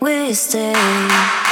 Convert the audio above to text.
We stay?